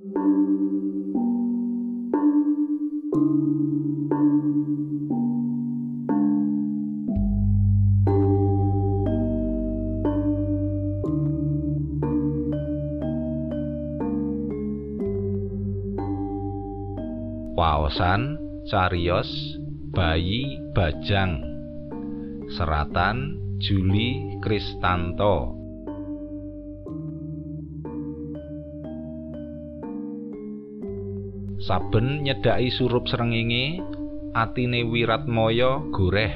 Waosan Carios Bayi Bajang. Seratan Juli Kristanto Saben nyedaki surup srengenge atine Wiratmaya goreh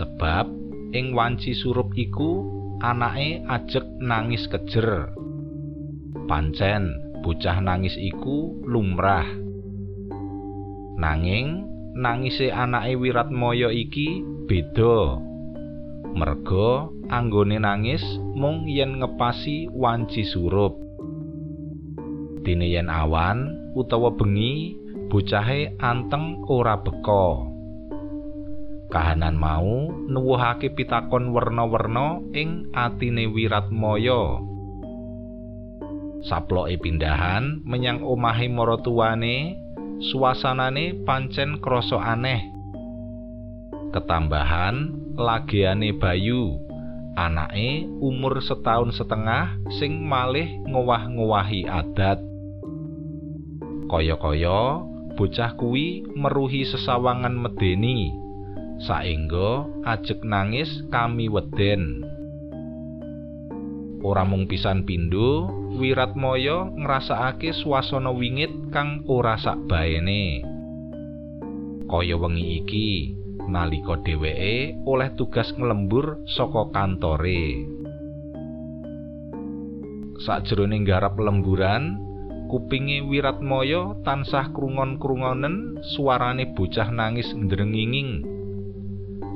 sebab ing wanci surup iku anake ajek nangis kejer pancen bocah nangis iku lumrah Nanging nangise anake Wiratmaya iki beda. Merga anggone nangis mung yen ngepasi wanci surup. Dene yen awan utawa bengi bocahe anteng ora beka. Kahanan mau nuwuhake pitakon werna-werna ing atine Wiratmaya. Saploke pindahan menyang omahe maratuwane suasanane pancen krasa aneh. Ketambahan lagiane Bayu, anake umur setahun setengah sing malih ngowah-ngowahi adat. Kaya-kaya bocah kuwi meruhi sesawangan medeni, saengga ajek nangis kami weden. Ora mung pisan pindho, Wiratmaya ngrasakake swasana wingit kang ora sakbaene. Kaya wengi iki, nalika dheweke oleh tugas nglembur saka kantore. Sakjroning garap lemburan, kupinge Wiratmaya tansah krungon-krungonen suarane bocah nangis ndrenginging.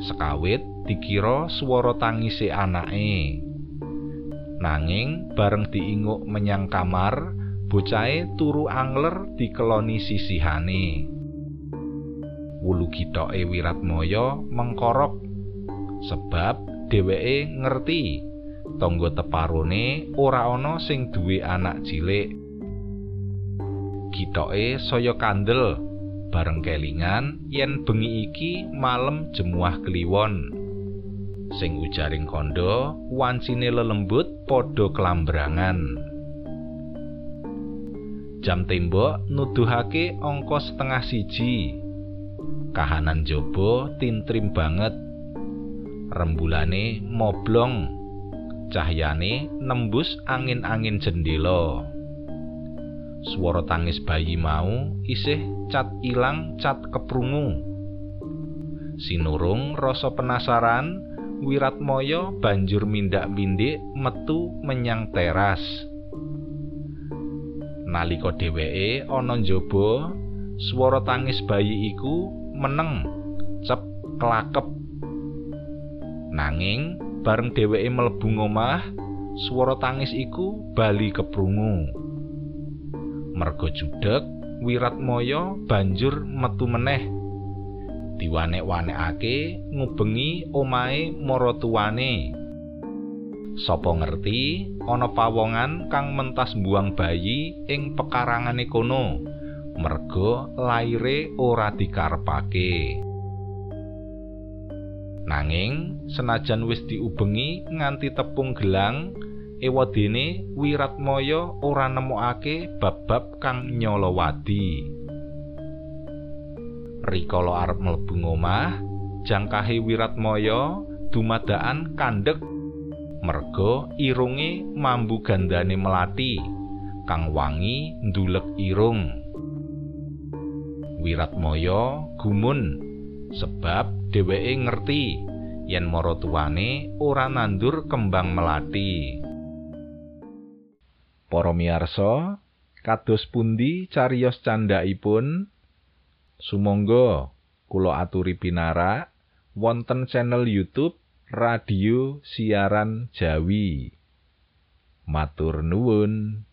Sekawit dikira swara tangise anake. Nanging bareng diinguk menyang kamar, bocahe turu angler dikeloni sisihane. Wulu gitoke Wiratmaya mengkorok sebab dheweke ngerti tangga teparone ora ana sing duwe anak cilik. Gitoke saya kandel. Bareng kelingan yen bengi iki malem jemuah kliwon. sing ujaring kandha wancine lelembut padha klambrangan jam tembok nuduhake angka setengah siji. Kahanan jaba tintrim banget. Rembulane moblong. Cahyane nembus angin-angin jendela swara tangis bayi mau isih cat ilang cat keprungu sinurung rasa penasaran Wiratmaya banjur mindak-mindik metu menyang teras. Nalika dheweke ana njaba, swara tangis bayi iku meneng cep klakep. Nanging bareng dheweke mlebu omah, swara tangis iku bali keprungu. Merga judeg, Wiratmaya banjur metu meneh diwanek-wanekake ngubengi omahe maratuwane. Sapa ngerti ana pawongan kang mentas buang bayi ing pekarangane kono merga laire ora dikarepake. Nanging senajan wis diubengi nganti tepung gelang, ewadene Wiratmaya ora nemokake bab-bab kang nyolowadi. rikala arep mlebu omah jangkahe wiratmaya dumadaan kandhek. Merga irunge mambu gandane melati kang wangi ndulek irung. Wiratmaya gumun sebab dheweke ngerti yen maratuwane ora nandur kembang melati para miarsa kados pundi cariyos candhaipun Sumangga kula aturi pinarak wonten channel YouTube Radio Siaran Jawi. Matur nuwun.